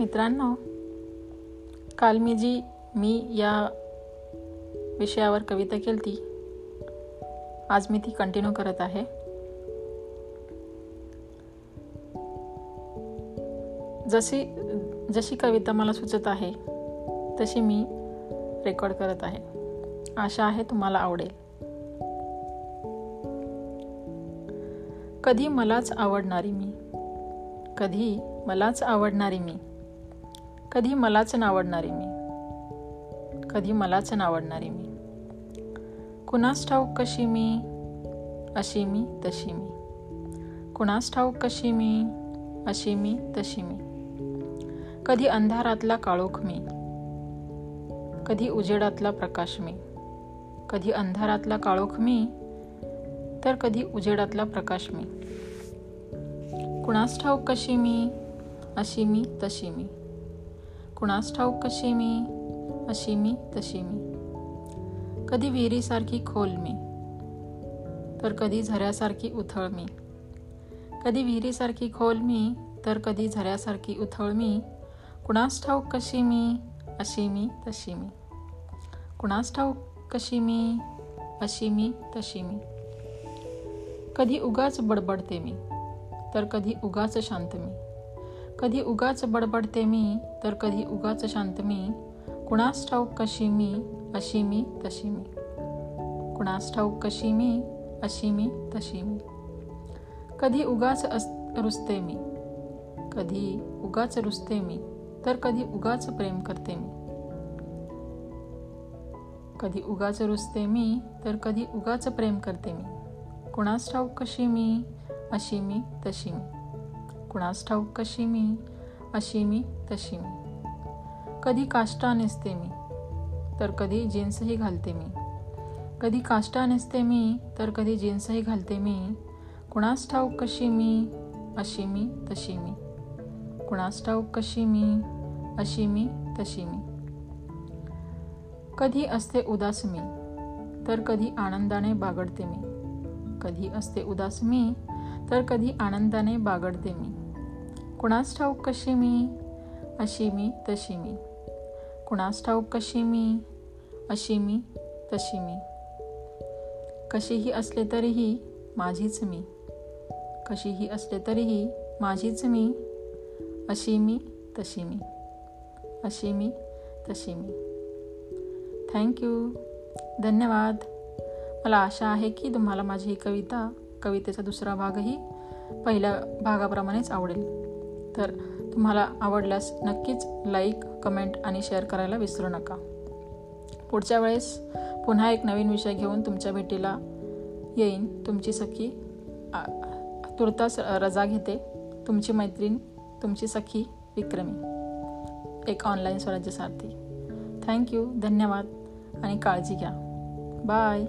मित्रांनो काल मी जी मी या विषयावर कविता केली ती आज मी ती कंटिन्यू करत आहे. जशी जशी कविता मला सुचत आहे तशी मी रेकॉर्ड करत आहे. आशा आहे तुम्हाला आवडेल. कधी मलाच आवडणारी मी कधी मलाच आवडणारी मी कधी मलाच नावडणारी मी. कधी मलाच नावडणारी मी. कुणास ठाऊक कशी मी अशी मी तशी मी. कुणास ठाऊक कशी मी अशी मी तशी मी. कधी अंधारातला काळोख मी. कधी उजेडातला प्रकाश मी. कधी अंधारातला काळोख मी तर कधी उजेडातला प्रकाश मी. कुणास ठाऊक कशी मी अशी मी तशी मी. कुणास ठाऊक कशी मी अशी मी तशी मी. कधी विहिरीसारखी खोल मी तर कधी झऱ्यासारखी उथळ मी. कधी विहिरीसारखी खोल मी तर कधी झऱ्यासारखी उथळ मी. कुणास ठाऊक कशी मी अशी मी तशी मी. कुणास ठाऊक कशी मी अशी मी तशी मी. कधी उगाच बडबडते मी तर कधी उगाच शांत मी. कधी उगाच बडबडते मी तर कधी उगाच शांत मी. कुणास ठाऊक कशी मी अशी मी तशी मी. कुणास ठाऊक कशी मी अशी मी तशी मी. कधी उगाच अस रुसते मी. कधी उगाच रुसते मी तर कधी उगाच प्रेम करते मी. कधी उगाच रुसते मी तर कधी उगाच प्रेम करते मी. कुणास ठाऊक कशी मी अशी मी तशी मी. कुणास ठाऊक कशी मी अशी मी तशी मी. कधी काष्टा नेसते मी तर कधी जीन्सही घालते मी. कधी काष्टा नेसते मी तर कधी जीन्सही घालते मी. कुणास ठाऊक कशी मी अशी मी तशी मी. कुणास ठाऊक कशी मी अशी मी तशी मी. कधी असते उदास मी तर कधी आनंदाने बागडते मी. कधी असते उदास मी तर कधी आनंदाने बागडते मी. कुणास ठाऊक कशी मी? अशी मी तशी मी. कुणास ठाऊक कशी मी? अशी मी तशी मी. कशीही असले तरीही माझीच मी. कशीही असले तरीही माझीच मी. अशी मी तशी मी. अशी मी तशी मी. थँक्यू धन्यवाद. मला आशा आहे की तुम्हाला माझी ही कविता कवितेचा दुसरा भागही पहिल्या भागाप्रमाणेच आवडेल. तर तुम्हाला आवडल्यास नक्कीच लाईक कमेंट आणि शेअर करायला विसरू नका. पुढच्या वेळेस पुन्हा एक नवीन विषय घेऊन तुमच्या भेटीला येईन. तुमची सखी तुर्तास रजा घेते. तुमची मैत्रीण तुमची सखी विक्रमी. एक ऑनलाईन स्वराज्य सारथी थँक्यू धन्यवाद आणि काळजी घ्या. बाय